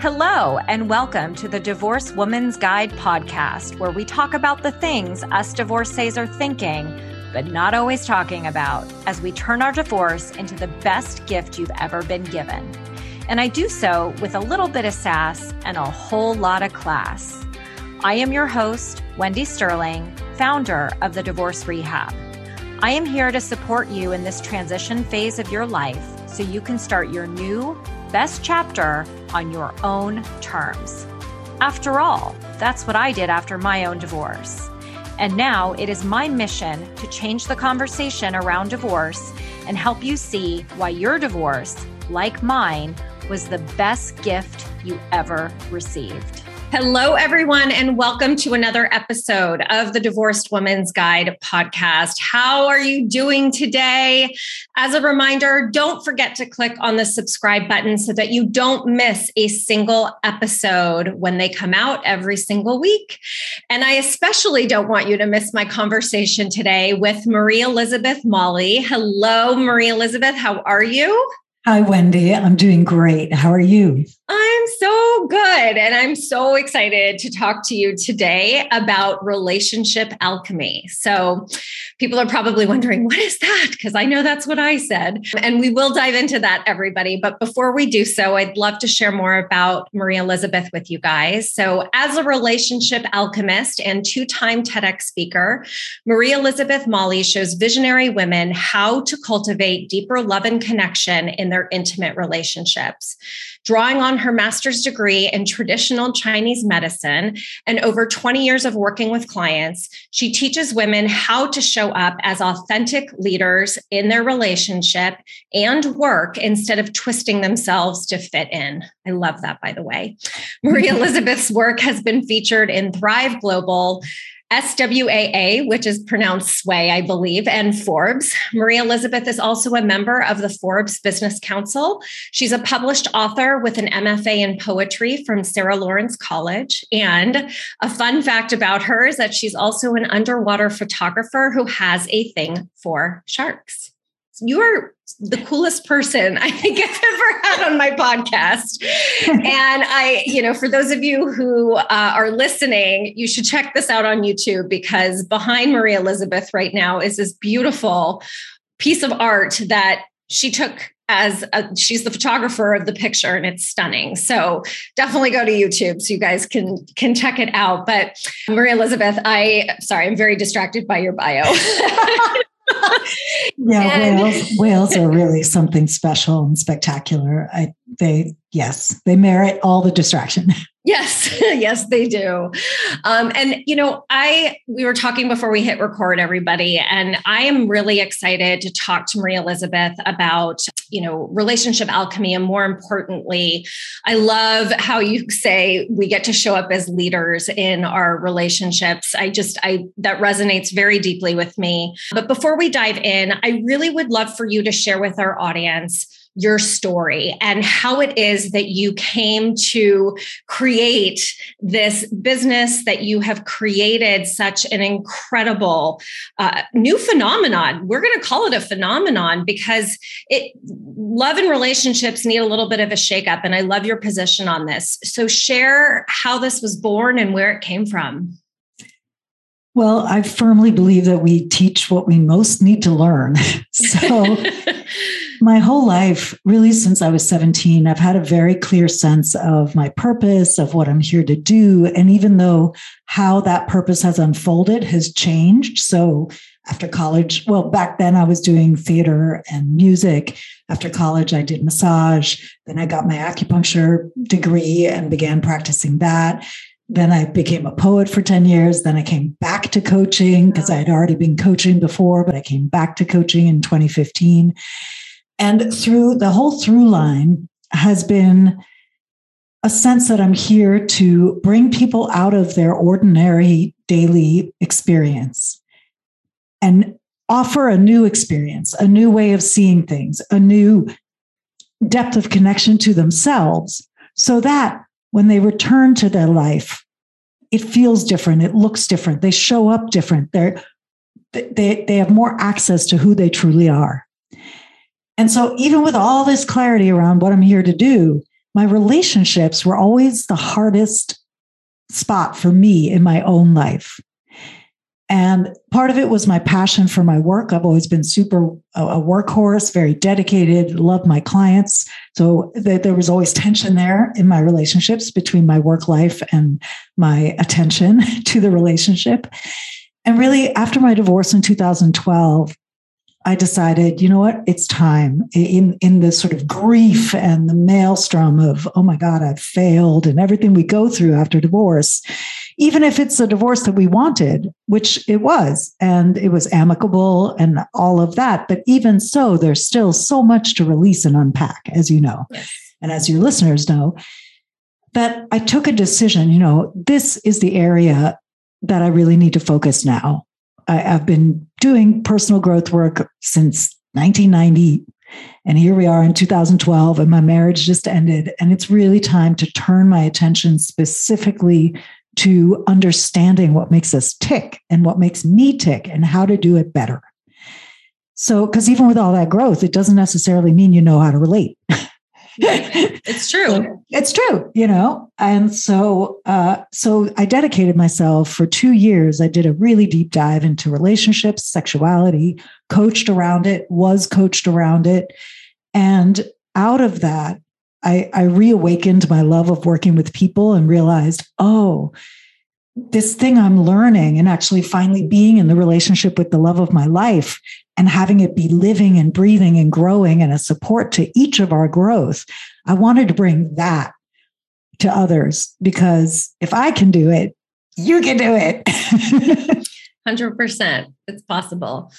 Hello, and welcome to the Divorce Woman's Guide podcast, where we talk about the things us divorcees are thinking, but not always talking about, as we turn our divorce into the best gift you've ever been given. And I do so with a little bit of sass and a whole lot of class. I am your host, Wendy Sterling, founder of the Divorce Rehab. I am here to support you in this transition phase of your life so you can start your new best chapter on your own terms. After all, that's what I did after my own divorce. And now it is my mission to change the conversation around divorce and help you see why your divorce, like mine, was the best gift you ever received. Hello, everyone, and welcome to another episode of the Divorced Woman's Guide podcast. How are you doing today? As a reminder, don't forget to click on the subscribe button so that you don't miss a single episode when they come out every single week. And I especially don't want you to miss my conversation today with Marie Elizabeth Mali. Hello, Marie Elizabeth. How are you? Hi, Wendy. I'm doing great. How are you? I'm so good. And I'm so excited to talk to you today about relationship alchemy. So, people are probably wondering, what is that? Because I know that's what I said. And we will dive into that, everybody. But before we do so, I'd love to share more about Marie Elizabeth with you guys. So, as a relationship alchemist and two time TEDx speaker, Marie Elizabeth Mali shows visionary women how to cultivate deeper love and connection in their their intimate relationships. Drawing on her master's degree in traditional Chinese medicine and over 20 years of working with clients, she teaches women how to show up as authentic leaders in their relationship and work instead of twisting themselves to fit in. I love that, by the way. Marie Elizabeth's work has been featured in Thrive Global. SWAAY, which is pronounced Sway, I believe, and Forbes. Marie Elizabeth is also a member of the Forbes Business Council. She's a published author with an MFA in poetry from Sarah Lawrence College. And a fun fact about her is that she's also an underwater photographer who has a thing for sharks you are the coolest person I think I've ever had on my podcast. and I, you know, for those of you who uh, are listening, you should check this out on YouTube because behind Marie Elizabeth right now is this beautiful piece of art that she took as a, she's the photographer of the picture and it's stunning. So definitely go to youtube so you guys can can check it out. But marie elizabeth i sorry i'm very distracted by your bio yeah, and, whales, whales are really something special and spectacular. I, they, yes, they merit all the distraction. Yes, yes, they do. Um, and you know, I we were talking before we hit record, everybody, and I am really excited to talk to Marie Elizabeth about you know relationship alchemy, and more importantly, I love how you say we get to show up as leaders in our relationships. I just I that resonates very deeply with me. But before we dive in, I really would love for you to share with our audience your story and how it is that you came to create this business that you have created such an incredible uh, new phenomenon. We're going to call it a phenomenon because it love and relationships need a little bit of a shakeup. And I love your position on this. So share how this was born and where it came from. Well, I firmly believe that we teach what we most need to learn. So my whole life, really since I was 17, I've had a very clear sense of my purpose, of what I'm here to do. And even though how that purpose has unfolded has changed. So after college, well, back then I was doing theater and music. After college, I did massage. Then I got my acupuncture degree and began practicing that. Then I became a poet for 10 years. Then I came back to coaching because I had already been coaching before, but I came back to coaching in 2015. And through the whole through line has been a sense that I'm here to bring people out of their ordinary daily experience and offer a new experience, a new way of seeing things, a new depth of connection to themselves, so that when they return to their life, it feels different, it looks different, they show up different, They're, they, they have more access to who they truly are. And so, even with all this clarity around what I'm here to do, my relationships were always the hardest spot for me in my own life. And part of it was my passion for my work. I've always been super a workhorse, very dedicated, love my clients. So th- there was always tension there in my relationships between my work life and my attention to the relationship. And really, after my divorce in 2012, I decided, you know what, it's time in, in the sort of grief and the maelstrom of, oh my God, I've failed and everything we go through after divorce even if it's a divorce that we wanted, which it was, and it was amicable and all of that. But even so, there's still so much to release and unpack, as you know, yes. and as your listeners know, that I took a decision, you know, this is the area that I really need to focus now. I've been doing personal growth work since 1990. And here we are in 2012, and my marriage just ended. And it's really time to turn my attention specifically to understanding what makes us tick and what makes me tick and how to do it better. So, because even with all that growth, it doesn't necessarily mean you know how to relate. it's true. It's true, you know. And so, uh, so I dedicated myself for two years. I did a really deep dive into relationships, sexuality, coached around it, was coached around it, and out of that, I, I reawakened my love of working with people and realized, oh, this thing I'm learning and actually finally being in the relationship with the love of my life and having it be living and breathing and growing and a support to each of our growth. I wanted to bring that to others because if I can do it, you can do it. 100%. It's possible.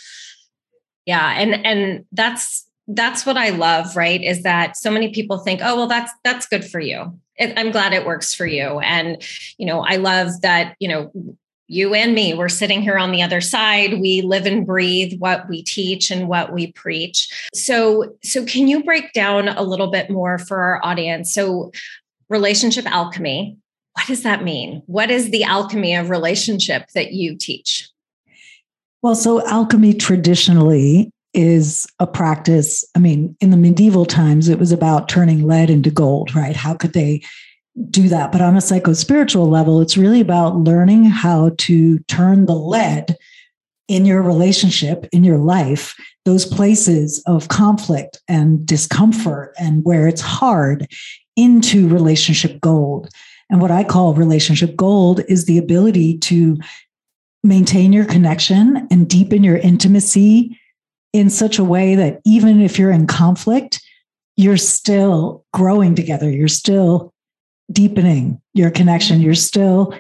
Yeah, and and that's that's what I love, right? Is that so many people think, oh, well, that's that's good for you. I'm glad it works for you. And, you know, I love that, you know, you and me, we're sitting here on the other side. We live and breathe what we teach and what we preach. So, so can you break down a little bit more for our audience? So, relationship alchemy, what does that mean? What is the alchemy of relationship that you teach? Well, so alchemy traditionally is a practice. I mean, in the medieval times, it was about turning lead into gold, right? How could they do that? But on a psycho spiritual level, it's really about learning how to turn the lead in your relationship, in your life, those places of conflict and discomfort and where it's hard into relationship gold. And what I call relationship gold is the ability to maintain your connection and deepen your intimacy in such a way that even if you're in conflict, you're still growing together. You're still deepening your connection. You're still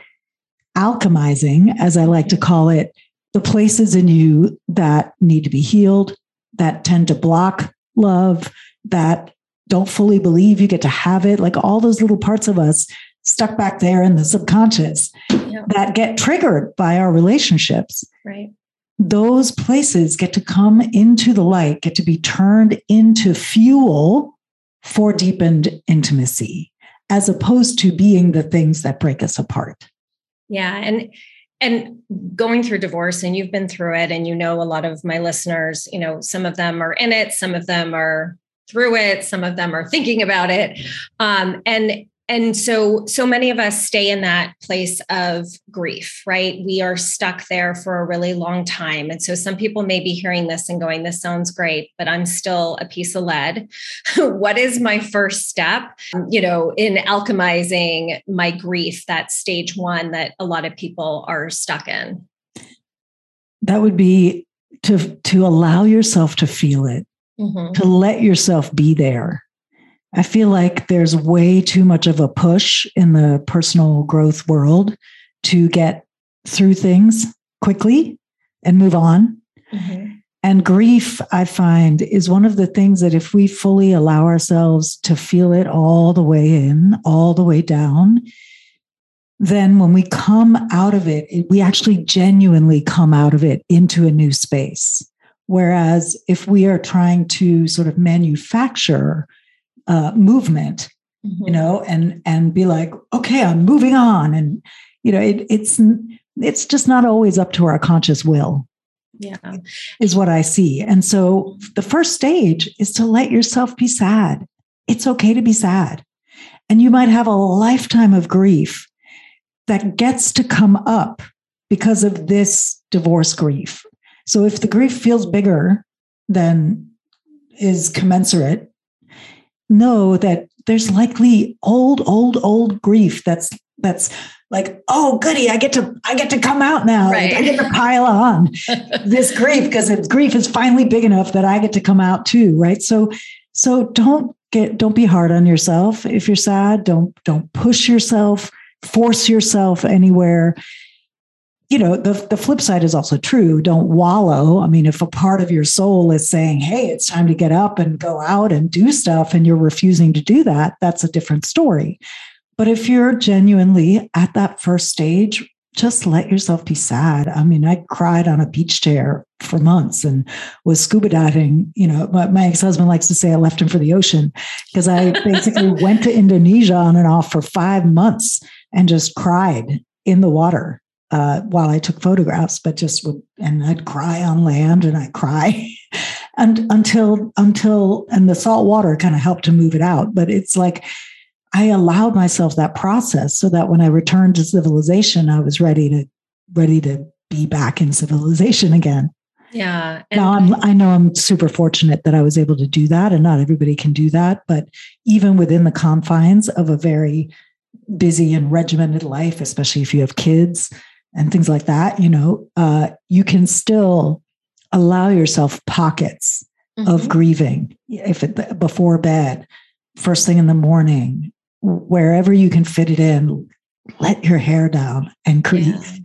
alchemizing, as I like to call it, the places in you that need to be healed, that tend to block love, that don't fully believe you get to have it, like all those little parts of us stuck back there in the subconscious yeah. that get triggered by our relationships. Right those places get to come into the light, get to be turned into fuel for deepened intimacy, as opposed to being the things that break us apart. Yeah. And and going through divorce and you've been through it and you know a lot of my listeners you know some of them are in it some of them are through it some of them are thinking about it um, and and so so many of us stay in that place of grief right? We are stuck there for a really long time. And so some people may be hearing this and going this sounds great but i'm still a piece of lead. What is my first step? You know in alchemizing my grief that stage 1 that a lot of people are stuck in. That would be to to allow yourself to feel it mm-hmm. to let yourself be there I feel like there's way too much of a push in the personal growth world to get through things quickly and move on. Mm-hmm. And grief, I find, is one of the things that if we fully allow ourselves to feel it all the way in, all the way down, then when we come out of it, we actually genuinely come out of it into a new space. Whereas if we are trying to sort of manufacture uh, movement, mm-hmm. you know, and and be like, okay, I'm moving on, and you know, it, it's it's just not always up to our conscious will. Yeah, is what I see. And so the first stage is to let yourself be sad. It's okay to be sad. And you might have a lifetime of grief that gets to come up because of this divorce grief. So if the grief feels bigger than is commensurate, know that there's likely old, old, old grief that's that's like, oh goody, I get to I get to come out now. Right. Like, I get to pile on this grief because grief is finally big enough that I get to come out too, right? So so don't get don't be hard on yourself if you're sad. Don't don't push yourself, force yourself anywhere you know the, the flip side is also true. Don't wallow. I mean if a part of your soul is saying hey it's time to get up and go out and do stuff and you're refusing to do that that's a different story. But if you're genuinely at that first stage just let yourself be sad. I mean i cried on a beach chair for months and was scuba diving. You know my, my ex-husband likes to say i left him for the ocean because i basically went to indonesia on and off for five months and just cried in the water uh, while I took photographs, but just would, and I'd cry on land and I'd cry and until, until, and the salt water kind of helped to move it out. But it's like, I allowed myself that process so that when I returned to civilization, I was ready to, ready to be back in civilization again. Yeah. And now I'm, I know I'm super fortunate that I was able to do that and not everybody can do that. But even within the confines of a very busy and regimented life, especially if you have kids, and things like that, you know, uh, you can still allow yourself pockets mm-hmm. of grieving if it before bed, first thing in the morning, wherever you can fit it in, let your hair down and grieve. Yeah.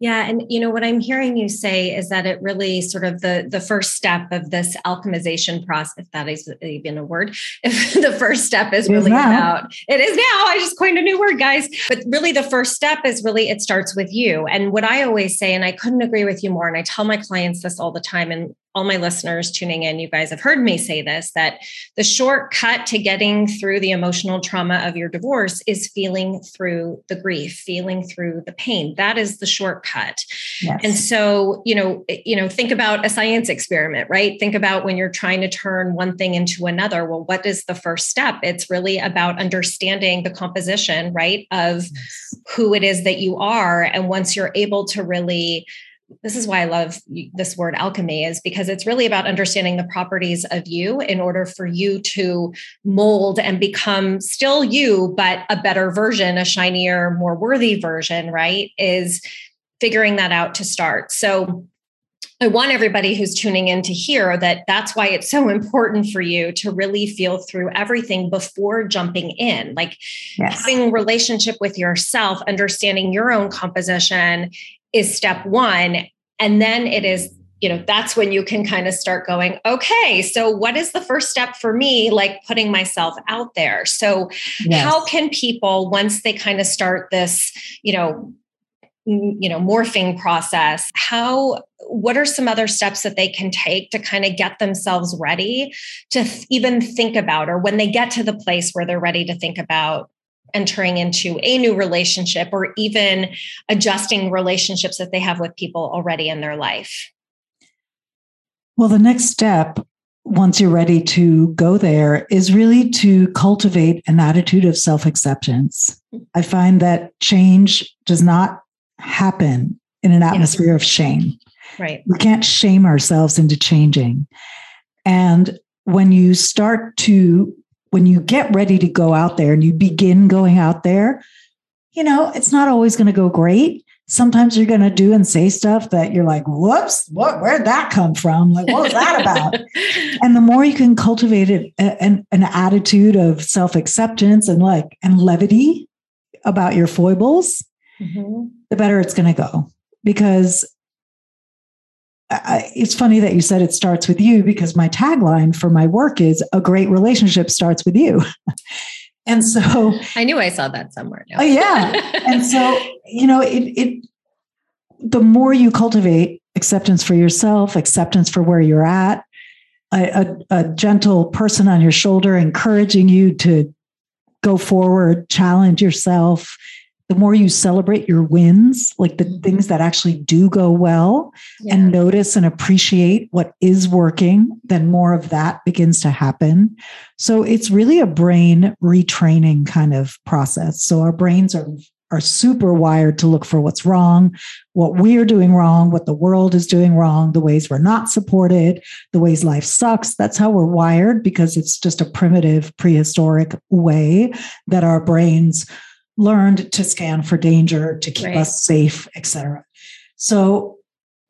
Yeah, and you know what I'm hearing you say is that it really sort of the the first step of this alchemization process, if that is even a word, if the first step is really about it is now. I just coined a new word, guys. But really, the first step is really it starts with you. And what I always say, and I couldn't agree with you more, and I tell my clients this all the time, and all my listeners tuning in, you guys have heard me say this that the shortcut to getting through the emotional trauma of your divorce is feeling through the grief, feeling through the pain. That is the shortcut. Yes. And so, you know, you know, think about a science experiment, right? Think about when you're trying to turn one thing into another. Well, what is the first step? It's really about understanding the composition, right, of yes. who it is that you are. And once you're able to really this is why I love this word alchemy is because it's really about understanding the properties of you in order for you to mold and become still you, but a better version, a shinier, more worthy version, right? Is figuring that out to start. So I want everybody who's tuning in to hear that that's why it's so important for you to really feel through everything before jumping in. Like yes. having relationship with yourself, understanding your own composition is step one. And then it is, you know, that's when you can kind of start going, okay, so what is the first step for me? Like putting myself out there. So, yes. how can people, once they kind of start this, you know, you know morphing process how what are some other steps that they can take to kind of get themselves ready to th- even think about or when they get to the place where they're ready to think about entering into a new relationship or even adjusting relationships that they have with people already in their life? Well, the next step, once you're ready to go there, is really to cultivate an attitude of self acceptance. I find that change does not happen in an atmosphere yes. of shame. Right. We can't shame ourselves into changing. And when you start to when you get ready to go out there and you begin going out there, you know, it's not always going to go great. Sometimes you're going to do and say stuff that you're like, whoops, what, where'd that come from? Like, what was that about? and the more you can cultivate it, an, an attitude of self acceptance and like, and levity about your foibles, mm-hmm. the better it's going to go. Because I, it's funny that you said it starts with you because my tagline for my work is a great relationship starts with you. and so I knew I saw that somewhere. Oh yeah. and so, you know, it, it, the more you cultivate acceptance for yourself, acceptance for where you're at, a, a, a gentle person on your shoulder encouraging you to go forward, challenge yourself, the more you celebrate your wins, like the mm-hmm. things that actually do go well, yeah. and notice and appreciate what is working, then more of that begins to happen. So it's really a brain retraining kind of process. So our brains are are super wired to look for what's wrong, what we're doing wrong, what the world is doing wrong, the ways we're not supported, the ways life sucks. That's how we're wired because it's just a primitive prehistoric way that our brains learned to scan for danger, to keep right. us safe, etc. So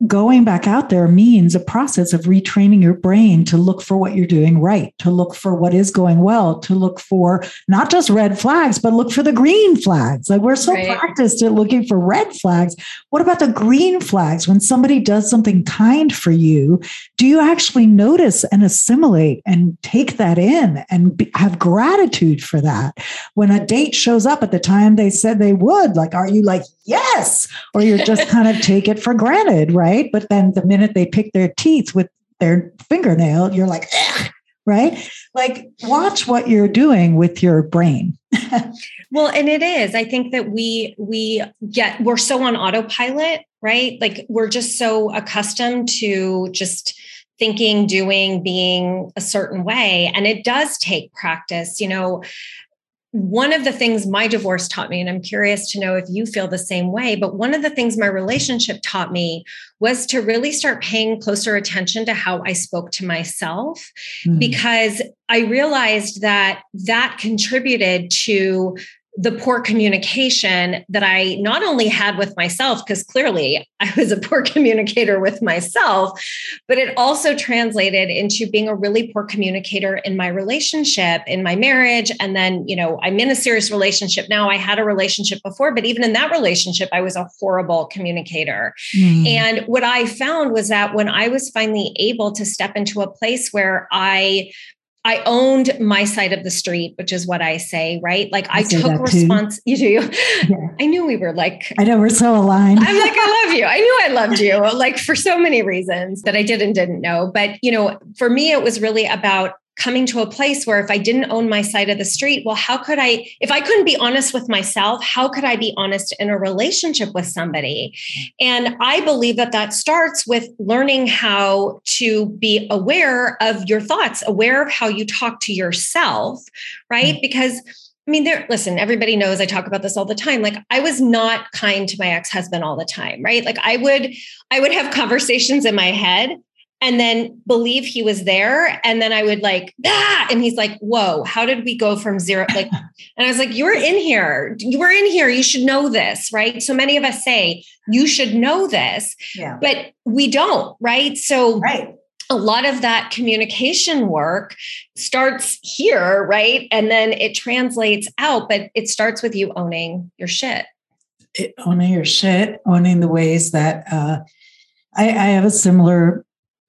going back out there means a process of retraining your brain to look for what you're doing right, to look for what is going well, to look for not just red flags, but look for the green flags. Like we're so right. practiced at looking for red flags. What about the green flags? When somebody does something kind for you, do you actually notice and assimilate and take that in and be, have gratitude for that? When a date shows up at the time they said they would, like, are you like, yes? Or you're just kind of take it for granted, right? But then the minute they pick their teeth with their fingernail, you're like, right? Like, watch what you're doing with your brain. well, and it is. I think that we we get we're so on autopilot, right? Like we're just so accustomed to just thinking, doing, being a certain way. And it does take practice. You know, one of the things my divorce taught me, and I'm curious to know if you feel the same way, but one of the things my relationship taught me was to really start paying closer attention to how I spoke to myself mm. because I realized that that contributed to the poor communication that I not only had with myself, because clearly I was a poor communicator with myself, but it also translated into being a really poor communicator in my relationship, in my marriage. And then, you know, I'm in a serious relationship now. I had a relationship before, but even in that relationship, I was a horrible communicator. Mm. And what I found was that when I was finally able to step into a place where I I owned my side of the street, which is what I say, right? Like I, I took response. You do. Yeah. I knew we were like. I know we're so aligned. I'm like, I love you. I knew I loved you, like for so many reasons that I did and didn't know. But you know, for me, it was really about coming to a place where if I didn't own my side of the street, well, how could I, if I couldn't be honest with myself, how could I be honest in a relationship with somebody? And I believe that that starts with learning how to be aware of your thoughts, aware of how you talk to yourself, right? Mm-hmm. Because I mean, there, listen, everybody knows I talk about this all the time. Like I was not kind to my ex-husband all the time, right? Like I would, I would have conversations in my head and then believe he was there. And then I would like, ah, and he's like, whoa, how did we go from zero? Like, and I was like, you're in here. You were in here. You should know this, right? So many of us say, you should know this, yeah. but we don't, right? So, right. A lot of that communication work starts here, right? And then it translates out, but it starts with you owning your shit. It, owning your shit, owning the ways that uh, I, I have a similar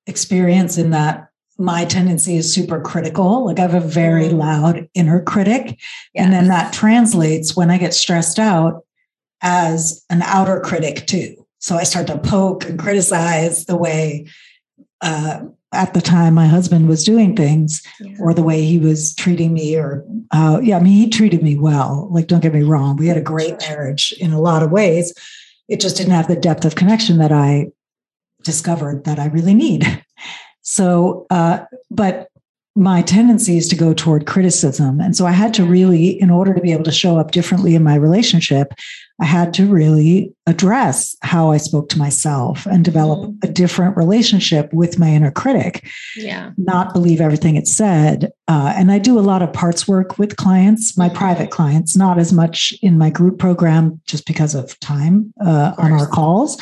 experience in that my tendency is super critical. Like I have a very mm. loud inner critic. Yes. And then that translates when I get stressed out as an outer critic too. So I start to poke and criticize the way uh, at the time my husband was doing things yeah. or the way he was treating me or uh, yeah, I mean, he treated me well. Like, don't get me wrong. We had a great marriage in a lot of ways. It just didn't have the depth of connection that I discovered that I really need. So, uh, but my tendency is to go toward criticism. And so I had to really, in order to be able to show up differently in my relationship, I had to really address how I spoke to myself and develop mm-hmm. a different relationship with my inner critic. Yeah. Not believe everything it said. Uh, and I do a lot of parts work with clients, my mm-hmm. private clients, not as much in my group program just because of time uh, of on our calls.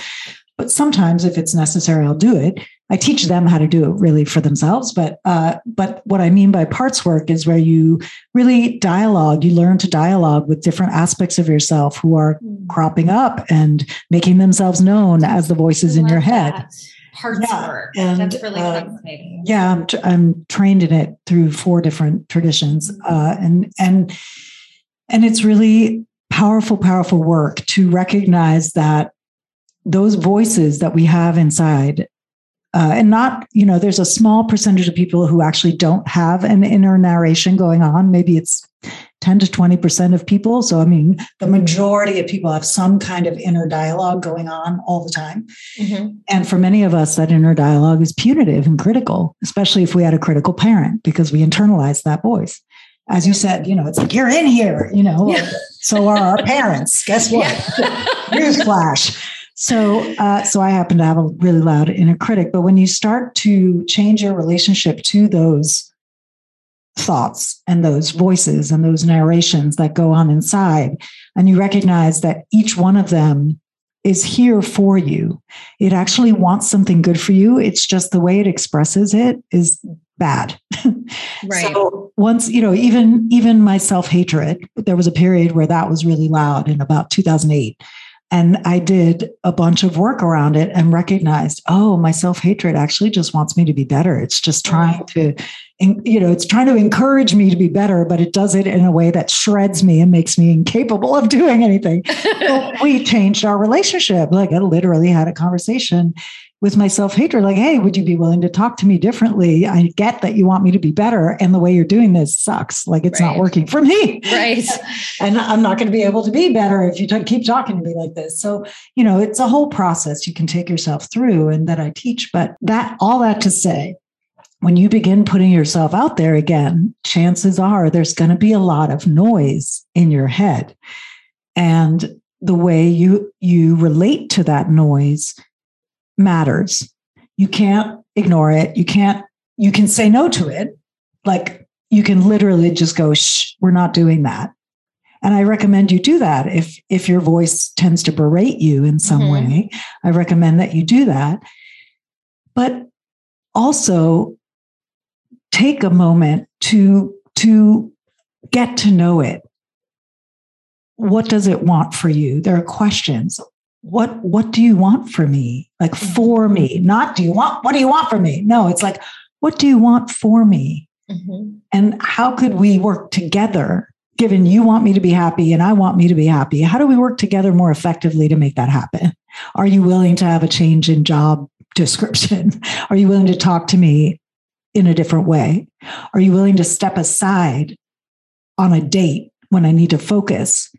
But sometimes, if it's necessary, I'll do it. I teach them how to do it really for themselves. But uh, but what I mean by parts work is where you really dialogue. You learn to dialogue with different aspects of yourself who are mm. cropping up and making themselves known as the voices in your head. That. Parts yeah. work. And, That's really uh, fascinating. Yeah, I'm, I'm trained in it through four different traditions, mm-hmm. uh, and and and it's really powerful, powerful work to recognize that those voices that we have inside uh, and not you know there's a small percentage of people who actually don't have an inner narration going on maybe it's 10 to 20% of people. So, I mean, the majority of people have some kind of inner dialogue going on all the time. Mm-hmm. And for many of us, that inner dialogue is punitive and critical, especially if we had a critical parent, because we internalize that voice. As you said, you know, it's like, you're in here, you know, yeah. so are our parents. Guess what? Newsflash. So, uh, so I happen to have a really loud inner critic. But when you start to change your relationship to those thoughts and those voices and those narrations that go on inside. And you recognize that each one of them is here for you. It actually wants something good for you. It's just the way it expresses it is bad. Right. so once, you know, even even my self-hatred, there was a period where that was really loud in about 2008. And I did a bunch of work around it and recognized, oh, my self hatred actually just wants me to be better. It's just trying to you know, it's trying to encourage me to be better, but it does it in a way that shreds me and makes me incapable of doing anything. we changed our relationship. Like I literally had a conversation with my self hatred, like, hey, would you be willing to talk to me differently? I get that you want me to be better, and the way you're doing this sucks. Like it's right. not working for me. Right. and I'm not going to be able to be better if you t- keep talking to me like this. So, you know, it's a whole process you can take yourself through and that I teach. But that, all that to say, when you begin putting yourself out there again, chances are there's going to be a lot of noise in your head. And the way you you relate to that noise matters. You can't ignore it. You can't you can say no to it. Like you can literally just go shh, we're not doing that. And I recommend you do that if if your voice tends to berate you in some mm-hmm. way. I recommend that you do that. But also take a moment to to get to know it what does it want for you there are questions what what do you want for me? Like mm-hmm. for me not do you want what do you want for me? No it's like what do you want for me? Mm-hmm. and how could we work together given you want me to be happy and i want me to be happy? How do we work together more effectively to make that happen? Are you willing to have a change in job description? Are you willing to talk to me in a different way? Are you willing to step aside on a date when I need to focus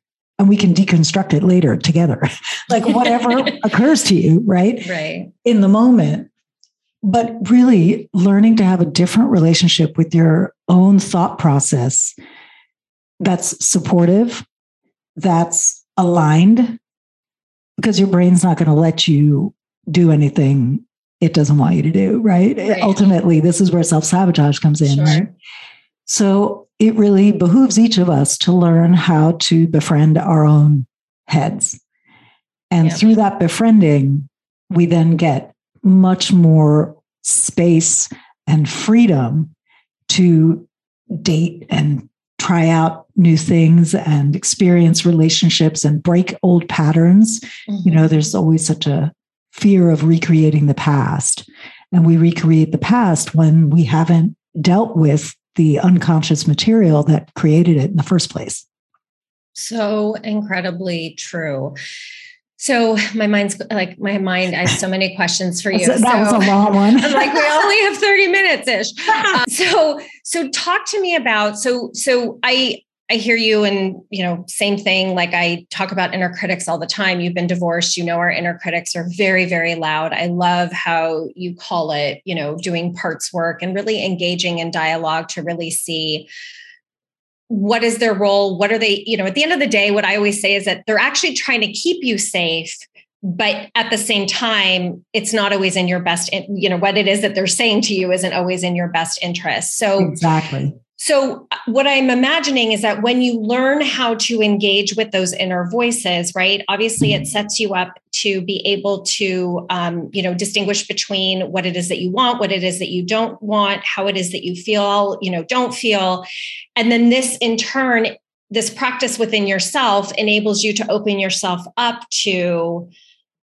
and we can deconstruct it later together? like whatever occurs to you, right? Right. In the moment. But really learning to have a different relationship with your own thought process that's supportive, that's aligned, because your brain's not going to let you do anything it doesn't want you to do, right? right. Ultimately, this is where self sabotage comes in, sure. right? So it really behooves each of us to learn how to befriend our own heads. And yep. through that befriending, we then get much more space and freedom to date and try out new things and experience relationships and break old patterns. Mm-hmm. You know, there's always such a fear of recreating the past. And we recreate the past when we haven't dealt with the unconscious material that created it in the first place. So incredibly true. So my mind's like my mind. I have so many questions for you. that so, was a long one. I'm like we only have 30 minutes ish. Uh, so so talk to me about so so I I hear you and, you know, same thing. Like I talk about inner critics all the time. You've been divorced. You know, our inner critics are very, very loud. I love how you call it, you know, doing parts work and really engaging in dialogue to really see what is their role? What are they, you know, at the end of the day, what I always say is that they're actually trying to keep you safe but at the same time it's not always in your best you know what it is that they're saying to you isn't always in your best interest so exactly so, uh, what I'm imagining is that when you learn how to engage with those inner voices, right? Obviously, it mm-hmm. sets you up to be able to, um, you know, distinguish between what it is that you want, what it is that you don't want, how it is that you feel, you know, don't feel, and then this in turn, this practice within yourself enables you to open yourself up to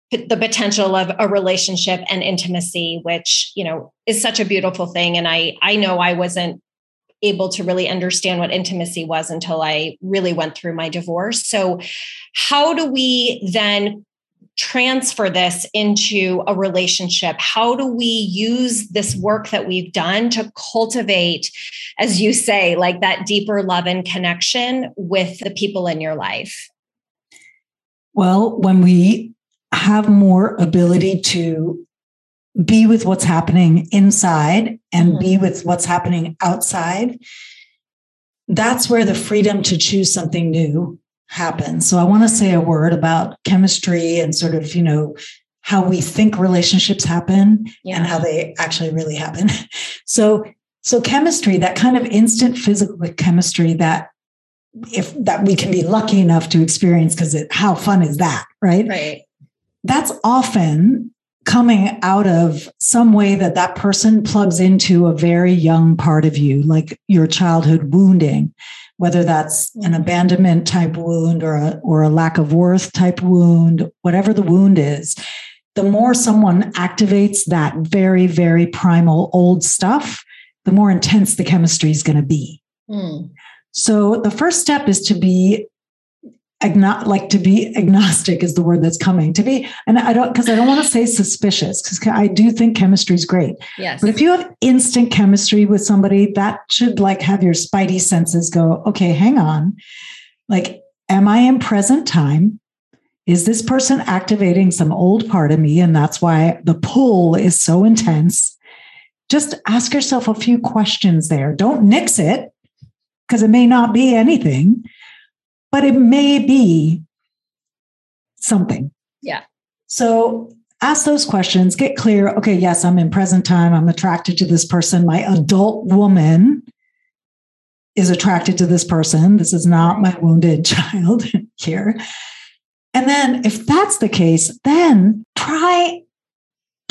the potential of a relationship and intimacy which you know is such a beautiful thing and i i know i wasn't able to really understand what intimacy was until I really went through my divorce. So, how do we then transfer this into a relationship? How do we use this work that we've done to cultivate, as you say, like that deeper love and connection with the people in your life? Well, when we have more ability to be with what's happening inside and mm-hmm. be with what's happening outside, that's where the freedom to choose something new happens. So I want to say a word about chemistry and sort of, you know, how we think relationships happen yeah. and how they actually really happen. So so chemistry, that kind of instant physical chemistry that if that we can be lucky enough to experience because how fun is that, right? Right. That's often coming out of some way that that person plugs into a very young part of you, like your childhood wounding, whether that's an mm-hmm. abandonment type wound or a, or a lack of worth type wound, whatever the wound is. The more someone activates that very, very primal old stuff, the more intense the chemistry is going to be. Mm. So the first step is to be agno- like to be agnostic is the word that's coming. To be and i don't because i don't want to say suspicious because i do think chemistry is great. Yes. But if you have instant chemistry with somebody that should like have your spidey senses go okay hang on. Like am i in present time? Is this person activating some old part of me and that's why the pull is so intense? Just ask yourself a few questions there. Don't nix it because it may not be anything but it may be something. Yeah. So ask those questions, get clear. Okay, yes, I'm in present time. I'm attracted to this person. My adult woman is attracted to this person. This is not my wounded child here. And then if that's the case, then try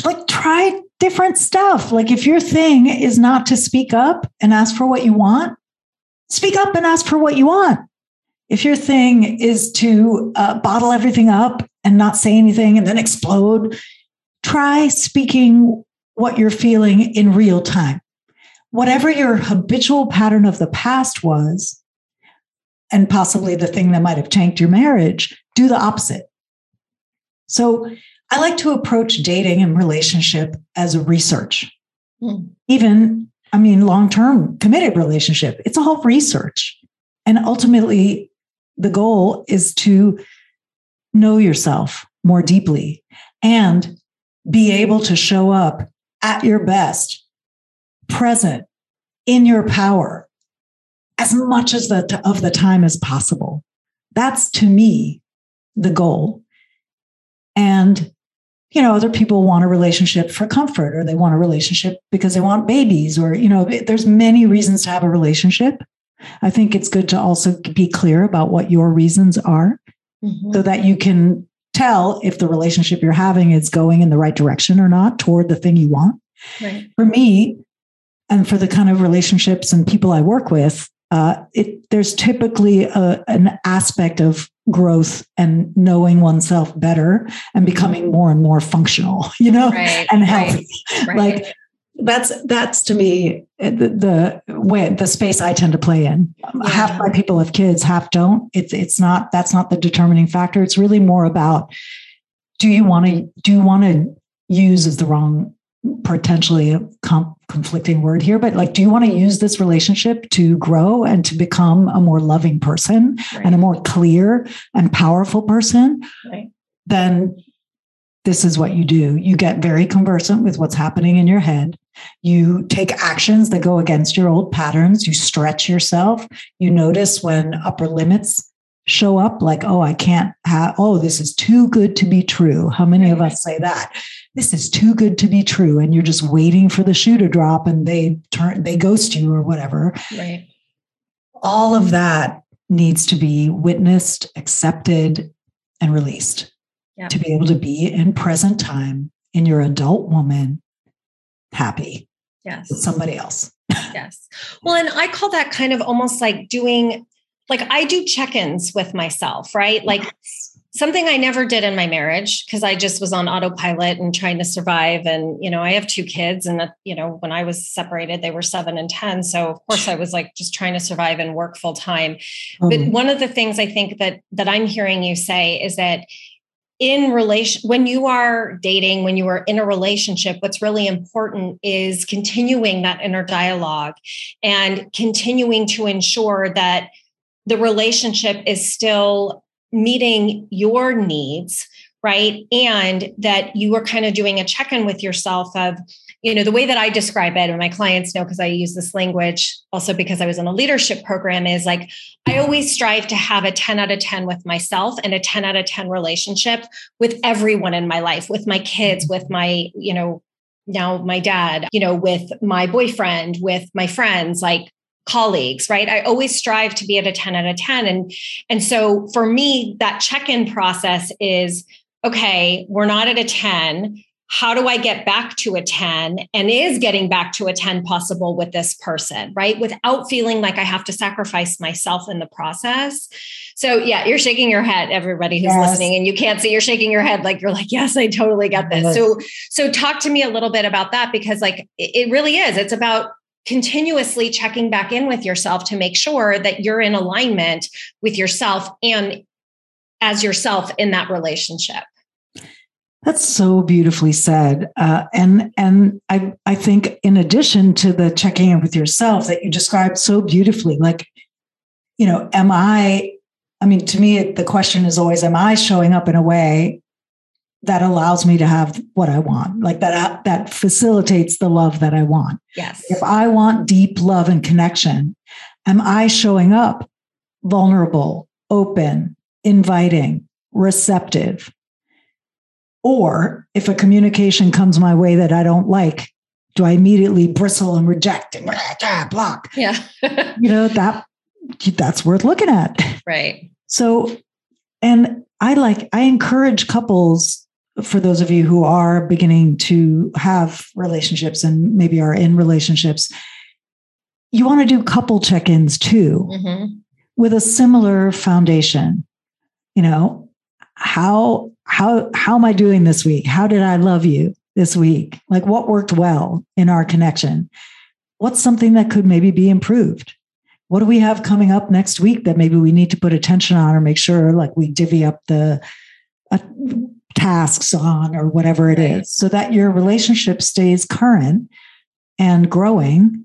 like try different stuff. Like if your thing is not to speak up and ask for what you want, speak up and ask for what you want if your thing is to uh, bottle everything up and not say anything and then explode, try speaking what you're feeling in real time. Whatever your habitual pattern of the past was, and possibly the thing that might have tanked your marriage, do the opposite. So I like to approach dating and relationship as a research. Mm. Even, I mean, long term committed relationship, it's all research. And ultimately, the goal is to know yourself more deeply and be able to show up at your best, present in your power as much as the of the time as possible. That's to me the goal. And you know, other people want a relationship for comfort or they want a relationship because they want babies or you know, there's many reasons to have a relationship. I think it's good to also be clear about what your reasons are mm-hmm. so that you can tell if the relationship you're having is going in the right direction or not toward the thing you want. Right. For me, and for the kind of relationships and people I work with, uh, it, there's typically a, an aspect of growth and knowing oneself better and becoming mm-hmm. more and more functional, you know, right, and healthy. Right, like that's that's to me eh, the, the way the space I tend to play in. Yeah. Half my people have kids, half don't. It's it's not that's not the determining factor. It's really more about do you want to do you want to use is the wrong potentially com- conflicting word here, but like, do you want to use this relationship to grow and to become a more loving person right. and a more clear and powerful person? Right. Then this is what you do. You get very conversant with what's happening in your head. You take actions that go against your old patterns. You stretch yourself. You notice when upper limits show up, like, oh, I can't have, oh, this is too good to be true. How many of us say that? This is too good to be true. And you're just waiting for the shoe to drop and they turn, they ghost you or whatever. Right. All of that needs to be witnessed, accepted, and released yeah. to be able to be in present time in your adult woman happy yes. with somebody else. Yes. Well and i call that kind of almost like doing like i do check-ins with myself right? Like something i never did in my marriage because i just was on autopilot and trying to survive and you know i have two kids and you know when i was separated they were 7 and 10 so of course i was like just trying to survive and work full time mm-hmm. but one of the things i think that that i'm hearing you say is that in relation when you are dating when you are in a relationship what's really important is continuing that inner dialogue and continuing to ensure that the relationship is still meeting your needs right? And that you are kind of doing a check-in with yourself of you know the way that i describe it and my clients know because i use this language also because i was in a leadership program is like i always strive to have a 10 out of 10 with myself and a 10 out of 10 relationship with everyone in my life with my kids mm-hmm. with my you know now my dad you know with my boyfriend with my friends like colleagues right? I always strive to be at a 10 out of 10 and and so for me that check-in process is okay we're not at a 10 how do I get back to a 10 and is getting back to a 10 possible with this person, right? Without feeling like I have to sacrifice myself in the process. So, yeah, you're shaking your head, everybody who's yes. listening, and you can't see you're shaking your head like you're like, yes, I totally get this. Yes. So, so talk to me a little bit about that because, like, it really is. It's about continuously checking back in with yourself to make sure that you're in alignment with yourself and as yourself in that relationship. That's so beautifully said, uh, and and I I think in addition to the checking in with yourself that you described so beautifully, like you know, am I? I mean, to me, the question is always, am I showing up in a way that allows me to have what I want, like that that facilitates the love that I want? Yes. If I want deep love and connection, am I showing up vulnerable, open, inviting, receptive? Or if a communication comes my way that I don't like, do I immediately bristle and reject and block? Yeah. you know, that that's worth looking at. Right. So, and I like, I encourage couples for those of you who are beginning to have relationships and maybe are in relationships, you want to do couple check ins too mm-hmm. with a similar foundation. You know, how how how am i doing this week? How did i love you this week? Like what worked well in our connection? What's something that could maybe be improved? What do we have coming up next week that maybe we need to put attention on or make sure like we divvy up the uh, tasks on or whatever it right. is, so that your relationship stays current and growing?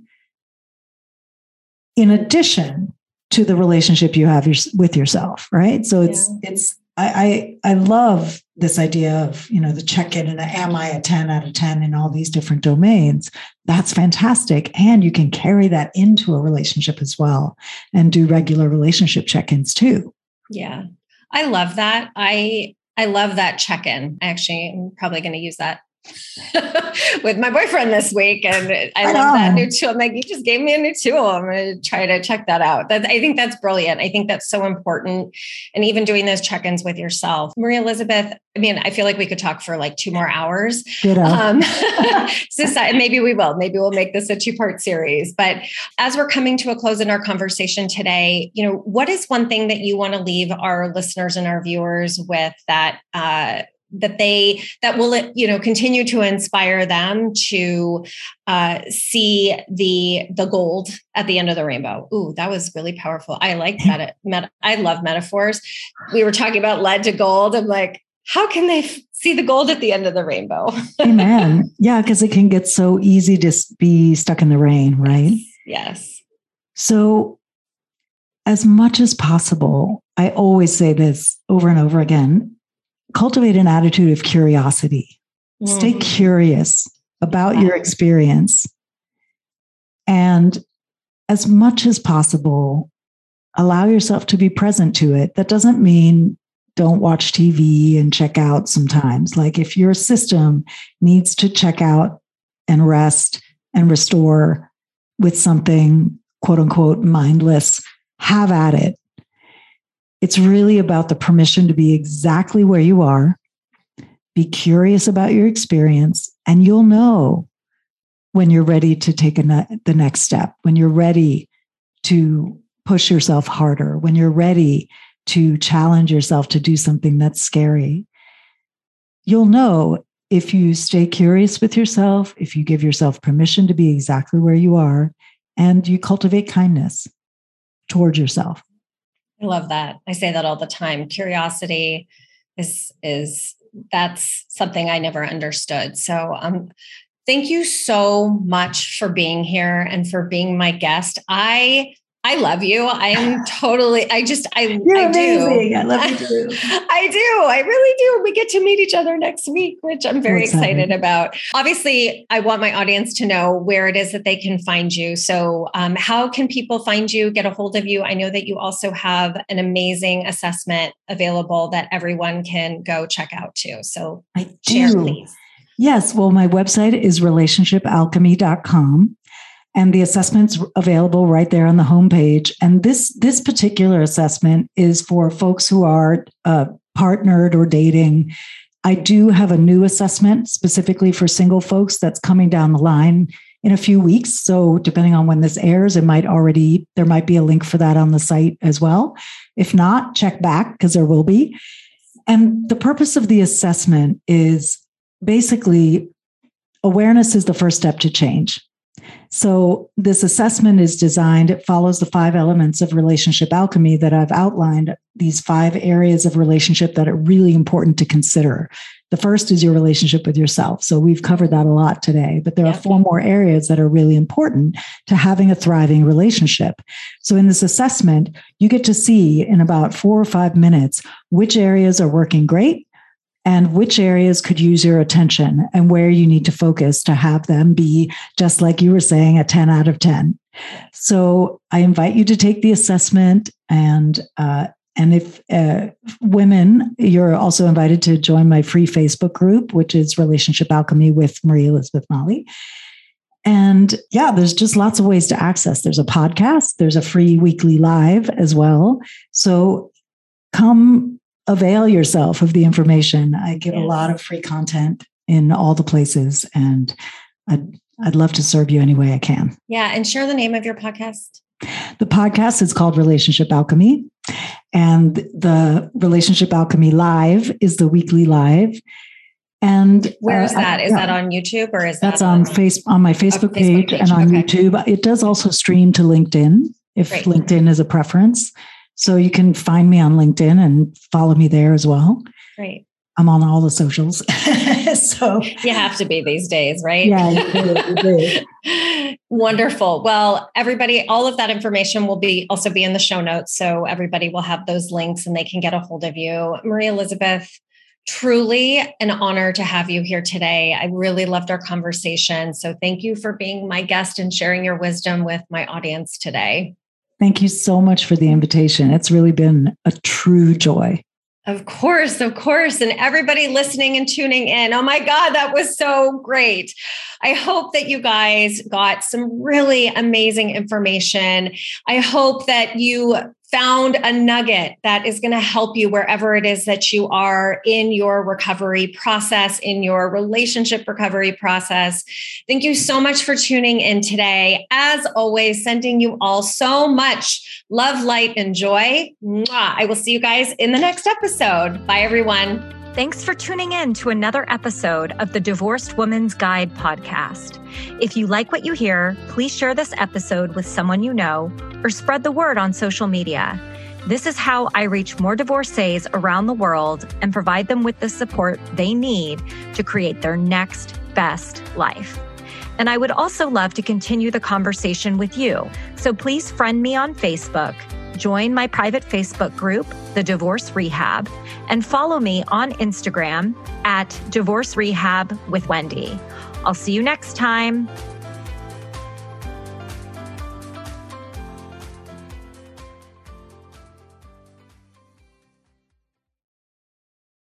In addition to the relationship you have your, with yourself right? So it's yeah. it's I, I, I love this idea of you know the check-in and the, am I a 10 out of 10 in all these different domains. That's fantastic. And you can carry that into a relationship as well and do regular relationship check-ins too. Yeah. I love that. I I love that check-in. Actually, I'm probably going to use that with my boyfriend this week, and I, I love that new tool. I'm like, you just gave me a new tool. I'm going to try to check that out. That, I think that's brilliant. I think that's so important, and even doing those check-ins with yourself, Marie Elizabeth. I mean, I feel like we could talk for like two more hours. Um, so maybe we will. Maybe we'll make this a two-part series. But as we're coming to a close in our conversation today, you know, what is one thing that you want to leave our listeners and our viewers with that? Uh, that they that will you know continue to inspire them to uh, see the the gold at the end of the rainbow. Ooh, that was really powerful. I like that. Met- I love metaphors. We were talking about lead to gold. I'm like, how can they f- see the gold at the end of the rainbow? Amen. Yeah, because it can get so easy to be stuck in the rain, right? Yes. So, as much as possible, I always say this over and over again cultivate an attitude of curiosity. Mm. Stay curious about your experience. And as much as possible, allow yourself to be present to it. That doesn't mean don't watch TV and check out sometimes. Like if your system needs to check out and rest and restore with something quote unquote mindless, have at it. It's really about the permission to be exactly where you are, be curious about your experience, and you'll know when you're ready to take ne- the next step, when you're ready to push yourself harder, when you're ready to challenge yourself to do something that's scary. You'll know if you stay curious with yourself, if you give yourself permission to be exactly where you are, and you cultivate kindness towards yourself. I love that. I say that all the time. Curiosity, is is that's something I never understood. So um thank you so much for being here and for being my guest. I I love you. I am totally, I just, I, You're I amazing. do. I love you too. I do. I really do. We get to meet each other next week, which I'm very excited about. Obviously, I want my audience to know where it is that they can find you. So, um, how can people find you, get a hold of you? I know that you also have an amazing assessment available that everyone can go check out too. So, I share, do. please. Yes. Well, my website is relationshipalchemy.com and the assessment's available right there on the homepage. And this this particular assessment is for folks who are uh, partnered or dating. I do have a new assessment specifically for single folks that's coming down the line in a few weeks. So depending on when this airs, it might already there might be a link for that on the site as well. If not, check back because there will be. And the purpose of the assessment is basically awareness is the first step to change. So, this assessment is designed, it follows the five elements of relationship alchemy that I've outlined, these five areas of relationship that are really important to consider. The first is your relationship with yourself. So, we've covered that a lot today, but there are four more areas that are really important to having a thriving relationship. So, in this assessment, you get to see in about four or five minutes which areas are working great and which areas could use your attention and where you need to focus to have them be just like you were saying a 10 out of 10 so i invite you to take the assessment and uh, and if uh, women you're also invited to join my free facebook group which is relationship alchemy with marie elizabeth Mali and yeah, there's just lots of ways to access. There's a podcast, there's a free weekly live as well. So come avail yourself of the information. I give yes. a lot of free content in all the places, and I'd, I'd love to serve you any way I can. Yeah. And share the name of your podcast. The podcast is called Relationship Alchemy, and the Relationship Alchemy Live is the weekly live. And where is uh, that? Is yeah. that on YouTube or is that's that on, on face on my Facebook, Facebook page, page, and on okay. YouTube? It does also stream to LinkedIn if Great. LinkedIn is a preference. So you can find me on LinkedIn and follow me there as well. Great. I'm on all the socials. so you have to be these days, right? Yeah. You do, you do. Wonderful. Well, everybody, all of that information will be also be in the show notes. So everybody will have those links and they can get a hold of you. Marie Elizabeth, truly an honor to have you here today. I really loved our conversation. So thank you for being my guest and sharing your wisdom with my audience today. Thank you so much for the invitation. It's really been a true joy. Of course, of course. And everybody listening and tuning in. Oh my God, that was so great. I hope that you guys got some really amazing information. I hope that you found a nugget that is going to help you wherever it is that you are in your recovery process, in your relationship recovery process. Thank you so much for tuning in today. As always, sending you all so much love, light, and joy. Mwah. I will see you guys in the next episode. Bye, everyone. Thanks for tuning in to another episode of the Divorced Woman's Guide podcast. If you like what you hear, please share this episode with someone you know or spread the word on social media. This is how I reach more divorcees around the world and provide them with the support they need to create their next best life. And I would also love to continue the conversation with you. So please friend me on Facebook join my private Facebook group, The Divorce Rehab, and follow me on Instagram at Divorce Rehab with Wendy. I'll see you next time.